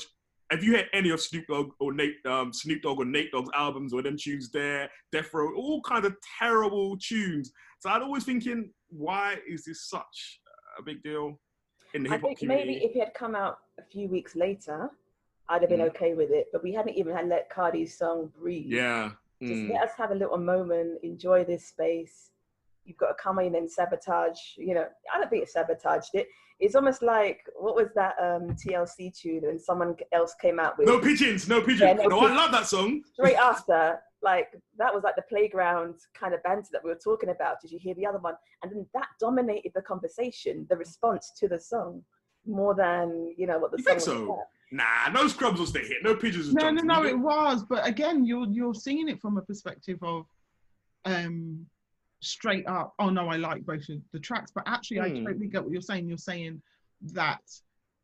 S1: Have you heard any of Snoop Dogg or Nate um, Snoop Dogg or Nate Dogg's albums or them tunes there, Death Row, all kinds of terrible tunes. So I'd always thinking, why is this such a big deal in the hip hop community?
S3: maybe if he had come out a few weeks later, I'd have been
S1: Mm.
S3: okay with it. But we hadn't even had let Cardi's song breathe.
S1: yeah.
S3: Just
S1: Mm.
S3: let us have a little moment, enjoy this space. You've got to come in and sabotage. You know, I don't think it sabotaged it. It's almost like what was that um, TLC tune, and someone else came out with
S1: No pigeons, no pigeons.
S3: Yeah,
S1: no,
S3: no
S1: I love that song.
S3: straight after. Like that was like the playground kind of banter that we were talking about. Did you hear the other one? And then that dominated the conversation, the response to the song, more than you know what the
S1: You
S3: song
S1: think so?
S3: about.
S1: Nah, no scrubs was the hit. No pigeons was
S2: No, no, no, it was. But again, you're you're seeing it from a perspective of um straight up, oh no, I like both of the tracks. But actually I
S1: Hmm.
S2: totally get what you're saying. You're saying that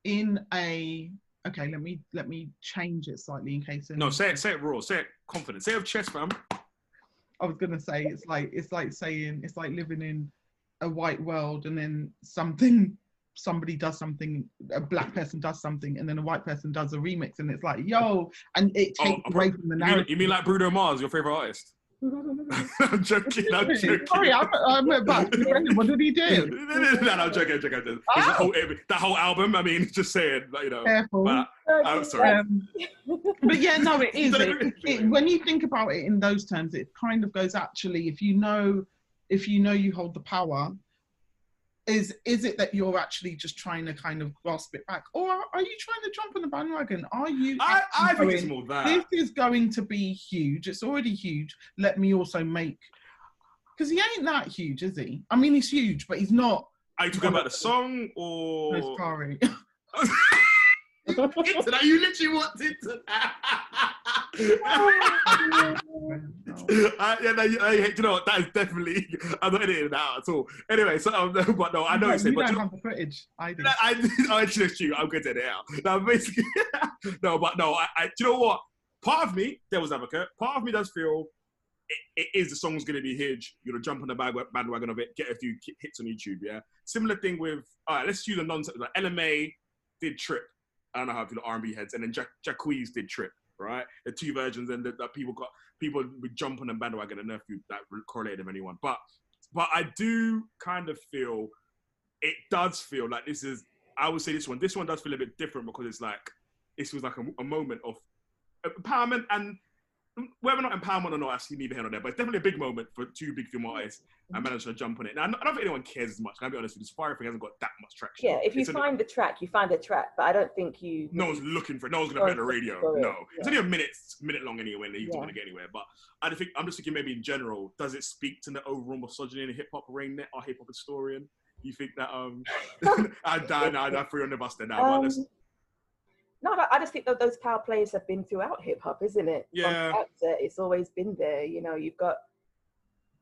S2: in a okay, let me let me change it slightly in case
S1: No, say it, say it raw, say it confident, say it with chest, fam.
S2: I was gonna say it's like it's like saying it's like living in a white world and then something somebody does something a black person does something and then a white person does a remix and it's like yo and it
S1: Oh,
S2: takes away from the
S1: You mean,
S2: narrative.
S1: you mean like Bruno Mars, your favorite artist? I'm joking, I'm joking.
S2: Sorry, I'm, I'm about to. What did he do?
S1: no, no, no, I'm joking, I'm joking. I'm joking. It's a
S2: Oh.
S1: whole, that whole album, I mean, just saying, you know.
S2: Careful.
S1: But, I'm sorry.
S2: Um, but yeah, no, it is. It, it, when you think about it in those terms, it kind of goes actually. If you know, if you know you hold the power, is is it that you're actually just trying to kind of grasp it back, or are you trying to jump on the bandwagon? Are you?
S1: I, I think it's
S2: going,
S1: more that.
S2: This is going to be huge. It's already huge. Let me also make. Because he ain't that huge, is he? I mean, he's huge, but he's not.
S1: Are you talking about the song or?
S2: No, sorry.
S1: Into that, you literally wanted to. I, yeah, no, you, I, you know what? That is definitely. I'm not editing that out at all. Anyway, so um, but no, I know
S2: you
S1: it's it, but
S2: don't
S1: you-
S2: have the footage. I do.
S1: No, I, actually, that's true. I'm good at it out. No, basically, no, but no, I, I, do you know what? Part of me, devil's advocate, part of me does feel it, it is the song's going to be huge. You're going to jump on the bag, bandwagon of it, get a few hits on YouTube, yeah? Similar thing with, all right, let's use a nonsense. Like Ella Mai did Trip. I don't know how the R&B heads. And then Jack, Jacquees did Trip, right? The two versions, and that people got, people would jump on the bandwagon and know if you that correlated with anyone. But, but I do kind of feel, it does feel like this is I would say this one. This one does feel a bit different because it's like this was like a, a moment of empowerment and whether or not empowerment or not, actually neither here nor there. But it's definitely a big moment for two big film artists. I managed to jump on it. Now, I don't think anyone cares as much. I'll be honest with you. The Safaree thing hasn't got that much traction.
S3: Yeah, if you
S1: It's
S3: find the track, you find the track, but I don't think you.
S1: no one's looking for it. No one's gonna be it on the radio.
S3: It,
S1: No, it's only a minute, minute long anyway. And you don't
S3: Yeah.
S1: want to get anywhere. But I think I'm just thinking maybe in general, does it speak to the overall misogyny in hip hop arena? or hip hop historian, you think that? Um, I die now. I threw you on the bus there now.
S3: Um, no, I just think that those power plays have been throughout hip hop, isn't it?
S1: Yeah.
S3: outset, it's always been there. You know, you've got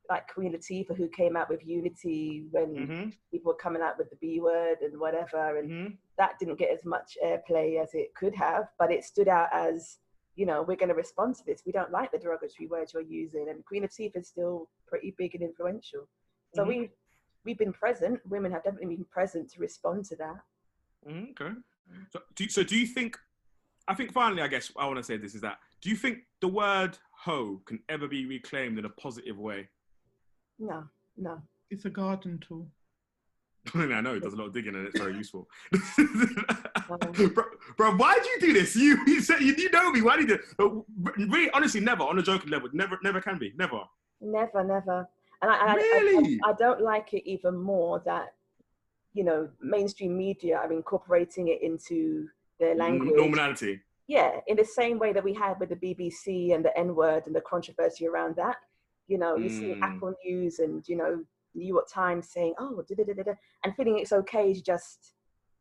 S3: like Queen Latifah who came out with Unity when
S1: Mhm,
S3: people were coming out with the B word and whatever, and
S1: mhm.
S3: that didn't get as much airplay as it could have, but it stood out as, you know, we're going to respond to this. We don't like the derogatory words you're using, and Queen Latifah is still pretty big and influential. So
S1: Mhm.
S3: we we've been present. Women have definitely been present to respond to that.
S1: Mm, okay. So do, so do you think? I think finally, I guess I want to say this is that. Do you think the word "hoe" can ever be reclaimed in a positive way?
S3: No, no.
S2: It's a garden tool.
S1: I know it does a lot of digging and it's very useful.
S3: Um,
S1: bro, bro, why would you do this? You you said you, you know me. Why did you? do But really, honestly, never on a joking level. Never, never can be. Never.
S3: Never, never. And I, I- I,
S1: Really?
S3: I, I don't like it even more that, you know, mainstream media are incorporating it into their language.
S1: Normality.
S3: Yeah, in the same way that we had with the BBC and the N word and the controversy around that. You know, you see
S1: Mm.
S3: Apple News and, you know, New York Times saying, oh, da, da, da, and feeling it's okay to just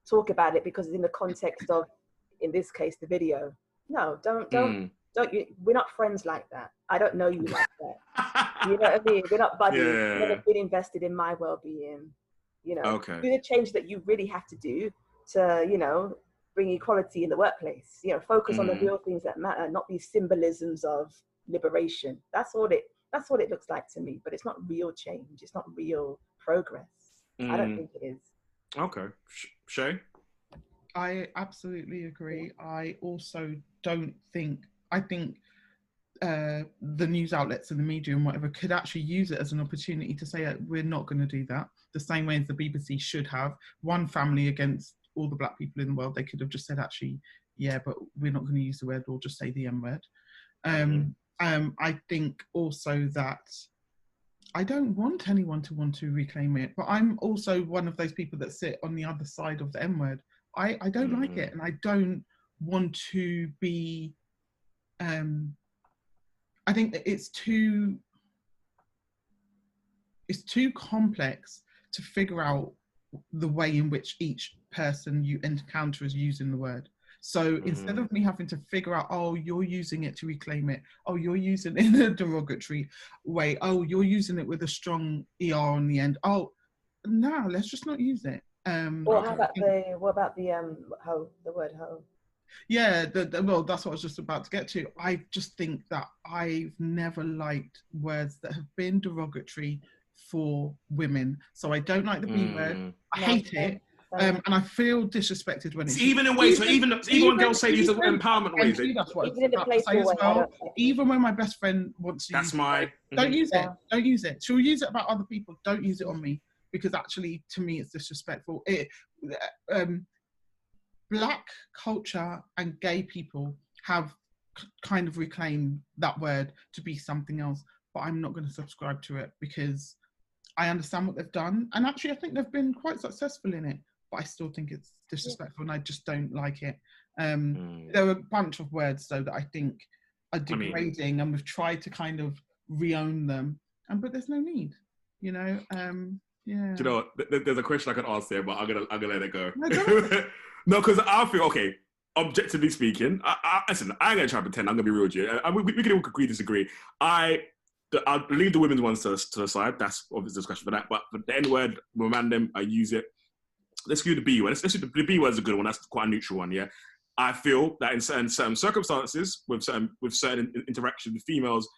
S3: talk about it because it's in the context of, in this case, the video. No, don't, don't,
S1: Mm.
S3: don't you, we're not friends like that. I don't know you like that. You know what I mean? We're not buddies.
S1: Yeah.
S3: never been invested in my well-being. You know,
S1: Okay.
S3: do the change that you really have to do to, you know, bring equality in the workplace. You know, focus on the
S1: Mm.
S3: real things that matter, not these symbolisms of liberation. That's what it. That's what it looks like to me. But it's not real change. It's not real progress. I don't
S1: Mm.
S3: think it is.
S1: Okay. Sh- Shay.
S2: I absolutely agree. I also don't think I think uh, the news outlets and the media and whatever could actually use it as an opportunity to say uh, we're not going to do that. The same way as the BBC should have one family against all the black people in the world. They could have just said actually, yeah, but we're not going to use the word or just say the M word. Um, um, I think also that I don't want anyone to want to reclaim it, but I'm also one of those people that sit on the other side of the M word. I, I don't like it and I don't want to be um I think that it's too it's too complex to figure out the way in which each person you encounter is using the word. So instead of me having to figure out, oh, you're using it to reclaim it, oh, you're using it in a derogatory way, oh, you're using it with a strong er on the end. Oh, no, let's just not use it. Um,
S3: Well, how about the what about the um hoe the word hoe?
S2: Yeah, the, the, well, that's what I was just about to get to. I just think that I've never liked words that have been derogatory for women. So I don't like the B word.
S1: Mm.
S2: I
S3: No,
S2: hate
S3: same,
S2: it. Um, and I feel disrespected when it's
S1: See, even in ways, so even even,
S2: even-
S1: when girls say these are
S2: even-
S1: empowerment
S2: and
S1: ways,
S2: that's what
S3: Even in the
S2: about to say
S3: playful
S2: as
S3: way,
S2: well.
S3: don't like it.
S2: Even when my best friend wants to
S1: that's
S2: use
S1: my.
S2: it, don't use it. Don't use it. She'll use it about other people. Don't use it on me because actually, to me, it's disrespectful. It, um, black culture and gay people have k- kind of reclaimed that word to be something else, but I'm not going to subscribe to it because I understand what they've done, and actually, I think they've been quite successful in it. But I still think it's disrespectful, and I just don't like it. Um,
S1: Mm.
S2: there are a bunch of words though that I think are
S1: I mean-
S2: degrading, and we've tried to kind of re-own them, and but there's no need, you know. Um, yeah.
S1: Do you know. Th- th- there's a question I could ask there, but I'm gonna I'm gonna let it go.
S2: No, go
S1: no, because I feel okay. Objectively speaking, I, I, listen, I ain't gonna try to pretend. I'm gonna be real with you. Uh, I, we, we can all agree, disagree. I, I'll leave the women's ones to, to the side. That's obvious discussion for that. But for the N word, remind them, I use it. Let's do the B word. Let's, let's do the, the B word is a good one. That's quite a neutral one. Yeah. I feel that in certain certain circumstances, with certain with certain in- interactions with females,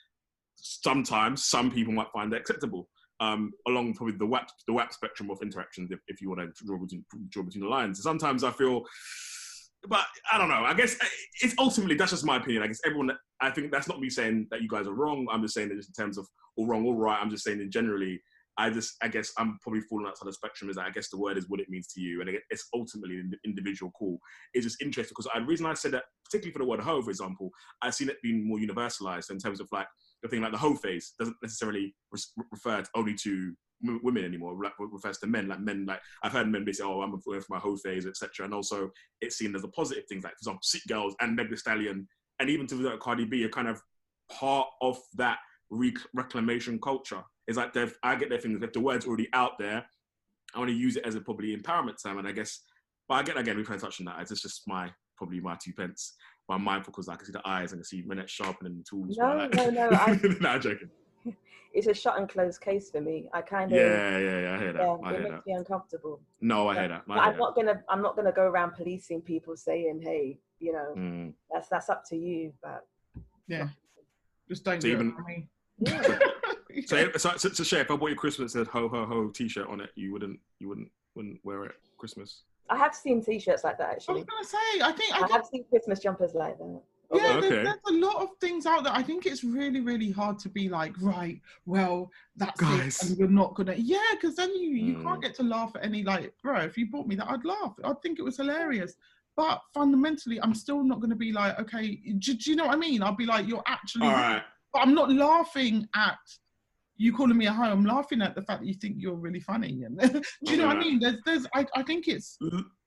S1: sometimes some people might find that acceptable. Um, along probably the WAP the WAP spectrum of interactions, if, if you want to draw between draw between the lines. Sometimes I feel, but I don't know. I guess uh, it's ultimately that's just my opinion. I guess everyone. I think that's not me saying that you guys are wrong. I'm just saying that just in terms of all wrong, all right. I'm just saying that generally. I just, I guess I'm probably falling outside the spectrum. Is that I guess the word is what it means to you, and it's ultimately an individual call. It's just interesting because the reason I said that, particularly for the word hoe, for example, I've seen it being more universalized in terms of like the thing like the whole phase doesn't necessarily refer to only to w- women anymore. Like, refers to men. Like men, like I've heard men say, "Oh, I'm going for my hoe phase," etc. And also, it's seen as a positive thing. Like for example, City Girls and Meg Thee Stallion, and even to like, Cardi B are kind of part of that rec- reclamation culture. It's like they've, I get their things. If the word's already out there, I want to use it as a probably empowerment term. And I guess, but again, again, we've kind of touched on that. It's just my probably my two pence. But I'm mindful because I can see the eyes and I can see Renette sharpening the tools.
S3: No,
S1: while I-
S3: no, no, I-
S1: no, I'm joking.
S3: It's a shut and close case for me. I kind of
S1: Yeah, yeah, yeah. I hear that.
S3: yeah,
S1: I
S3: it
S1: hear
S3: makes
S1: that.
S3: me uncomfortable.
S1: No, I
S3: yeah.
S1: hear that. I hear
S3: I'm not gonna I'm not gonna go around policing people saying, hey, you know.
S1: Mm.
S3: that's that's up to you. But
S2: Yeah. Just don't
S1: So
S2: do
S1: even-
S2: it for me.
S3: yeah,
S1: So, so, so, so, Shay, if I bought you Christmas that said ho ho ho T-shirt on it, you wouldn't, you wouldn't, wouldn't wear it Christmas.
S3: I have seen t-shirts like that actually.
S2: I was gonna say, I think I,
S3: I have seen Christmas jumpers like that.
S2: yeah,
S1: Okay.
S2: there's, there's a lot of things out there. I think it's really, really hard to be like, right, well, that's
S1: Guys.
S2: it, and you're not gonna, yeah, because then you you
S1: Mm.
S2: can't get to laugh at any like, bro. If you bought me that, I'd laugh. I'd think it was hilarious. But fundamentally, I'm still not gonna be like, okay, do, do you know what I mean? I'll be like, you're actually,
S1: All right.
S2: but I'm not laughing at you calling me a hoe. I'm laughing at the fact that you think you're really funny. And do you know what I mean? There's, there's, I, I think it's,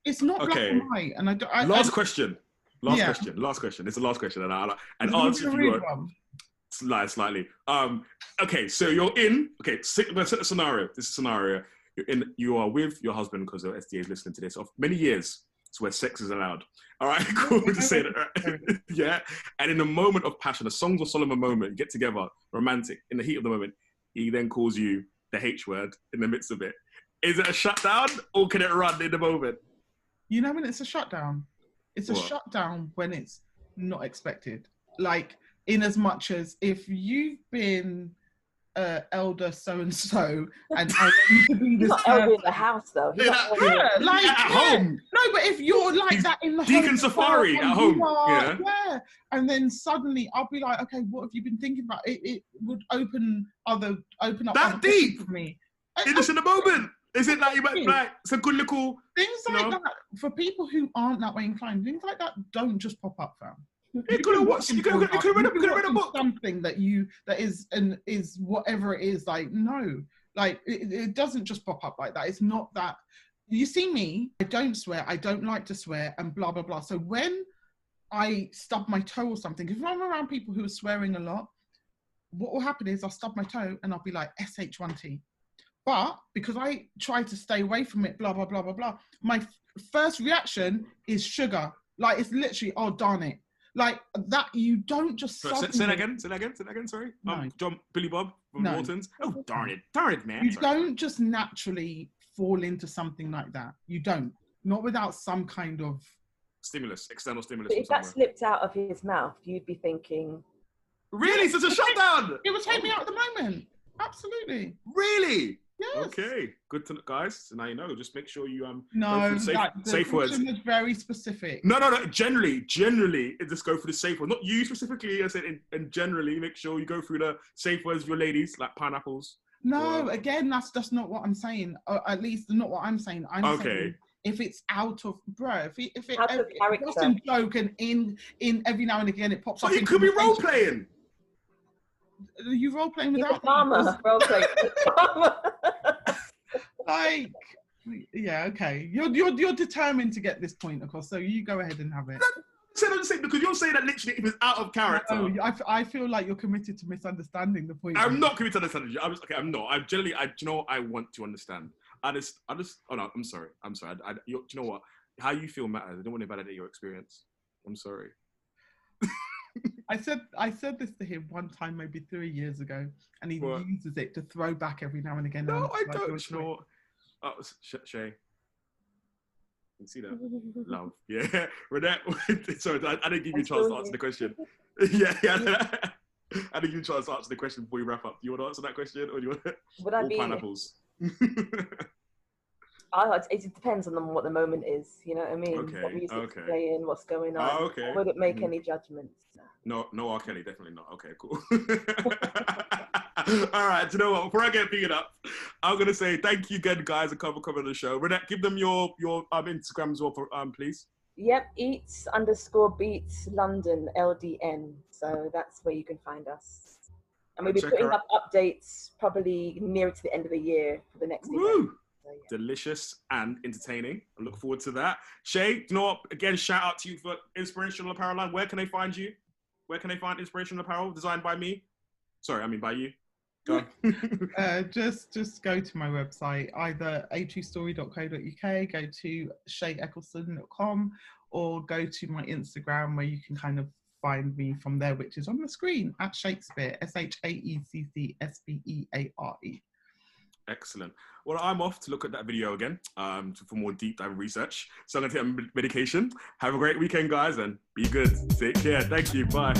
S2: it's not black
S1: Okay.
S2: and white. And I, do- I
S1: Last
S2: I,
S1: question. Last
S2: Yeah.
S1: question. Last question. It's the last question, and I and answer
S2: be a
S1: if you want.
S2: one.
S1: Slightly. Um. Okay. So you're in. Okay. Sit, let's set the scenario. This is scenario. You're in. You are with your husband because the SDA is listening to this. Of many years. It's where sex is allowed. All right. Cool. to say that. Yeah. And in a moment of passion, a Songs of Solomon moment, you get together, romantic, in the heat of the moment. He then calls you the H word in the midst of it. Is it a shutdown or can it run in the moment?
S2: You know when it's a shutdown? It's a shutdown when it's not expected. Like, in as much as if you've been uh, elder so and so, and I want you to be this
S3: not elder in the house though. He's
S1: Yeah,
S3: not
S1: that-
S3: elder
S2: Yeah, like
S1: at
S2: yeah.
S1: home.
S2: No, but if you're like
S1: He's
S2: that in the
S1: Deacon
S2: home as
S1: Safari at
S2: and
S1: home,
S2: are-
S1: yeah.
S2: yeah, and then suddenly I'll be like, okay, what have you been thinking about? It, it would open other open up
S1: That deep?
S2: for me.
S1: In this in the moment. Is it like you might like it's a good little
S2: Things
S1: You
S2: like
S1: know?
S2: that for people who aren't that way inclined. Things like that don't just pop up, fam.
S1: You could have watched you could have you could have read
S2: You've
S1: could have read a book.
S2: Something that you that is and is whatever it is. Like no, like it, it doesn't just pop up like that. It's not that. You see me. I don't swear. I don't like to swear, and blah blah blah. So when I stub my toe or something, if I'm around people who are swearing a lot, what will happen is I'll stub my toe and I'll be like sh1t. But because I try to stay away from it, blah blah blah blah blah, my f- first reaction is sugar. Like it's literally, oh darn it. Like that, you don't just
S1: Sorry, say, say that again. Say that again. Say that again. Sorry. Um,
S2: No.
S1: John Billy Bob from
S2: No.
S1: Waltons. Oh darn it, darn it, man.
S2: You
S1: Sorry.
S2: don't just naturally fall into something like that. You don't. Not without some kind of.
S1: Stimulus, external stimulus.
S3: But
S1: from
S3: if that slipped out of his mouth, you'd be thinking,
S1: Really, such a shutdown.
S2: It would take me out at the moment. Absolutely.
S1: Really?
S2: Yes.
S1: Okay, good to know, guys. So now you know. Just make sure you um. go
S2: No,
S1: the safe,
S2: that, the
S1: safe words.
S2: question was very specific.
S1: No, no, no. Generally, generally, it just go for the safe word. Not you specifically. I said, in, and generally, make sure you go through the safe words with your ladies, like pineapples.
S2: No,
S1: Well- uh,
S2: again, that's just not what I'm saying. Or at least not what I'm saying. I'm
S1: Okay.
S2: saying if it's out of bro, if it, if it,
S3: Out uh, of
S2: if it's a joke and in in every now and again it pops
S1: So
S2: up.
S1: you could be role
S2: conversation.
S1: playing.
S2: Are you role playing
S3: he's a
S2: without me?
S3: role play.
S2: Like yeah okay you're, you're you're determined to get this point across so you go ahead and have it
S1: I'm saying because you're saying that literally it was out of character.
S2: no, I, f- I feel like you're committed to misunderstanding the point
S1: I'm not committed to understanding you. I'm just, okay. I'm not. I generally, I, do you know, what? I want to understand. I just, I just. Oh no, I'm sorry. I'm sorry. I, I, you, do you know what? How you feel matters. I don't want to validate your experience. I'm sorry.
S2: i said i said this to him one time maybe three years ago and he
S1: What?
S2: uses it to throw back every now and again
S1: No,
S2: like,
S1: don't.
S2: "You're
S1: You know? Oh, Sh- Shay. You see that? Love. Yeah. Renette, sorry, I, I didn't give you a chance to answer the question. yeah, yeah. I didn't give you a chance to answer the question before we wrap up. Do you want to answer that question or do you want
S3: Would I
S1: all
S3: be?
S1: pineapples?
S3: I, it depends on what the moment is. You know what I mean?
S1: Okay,
S3: What music's
S1: okay.
S3: playing, what's going on.
S1: Oh, okay.
S3: I wouldn't make
S1: Mhm.
S3: any judgments.
S1: No, no R. Kelly, definitely not. Okay, cool. All right, you know what? Before I get beat up, I'm gonna say thank you again, guys, and cover cover the show. Renette, give them your your um Instagram as well, for, um, please.
S3: Yep, eats underscore beats London LDN. So that's where you can find us. And we'll be
S1: Check
S3: putting up updates probably nearer to the end of the year for the next.
S1: Woo!
S3: So, yeah.
S1: Delicious and entertaining. I look forward to that. Shay, do you know what? Again, shout out to you for inspirational apparel line. Where can they find you? Where can they find inspirational apparel designed by me? Sorry, I mean by you. Go.
S2: uh, just just go to my website either a2story.co.uk go to shayeccleston.com or go to my instagram where you can kind of find me from there which is on the screen at shakespeare E s-h-a-e-c-c-s-p-e-a-r-e
S1: Excellent. Well, I'm off to look at that video again um, to- for more deep dive research. So I'm going to take medication. Have a great weekend, guys, and be good. Take care. Thank you. Bye.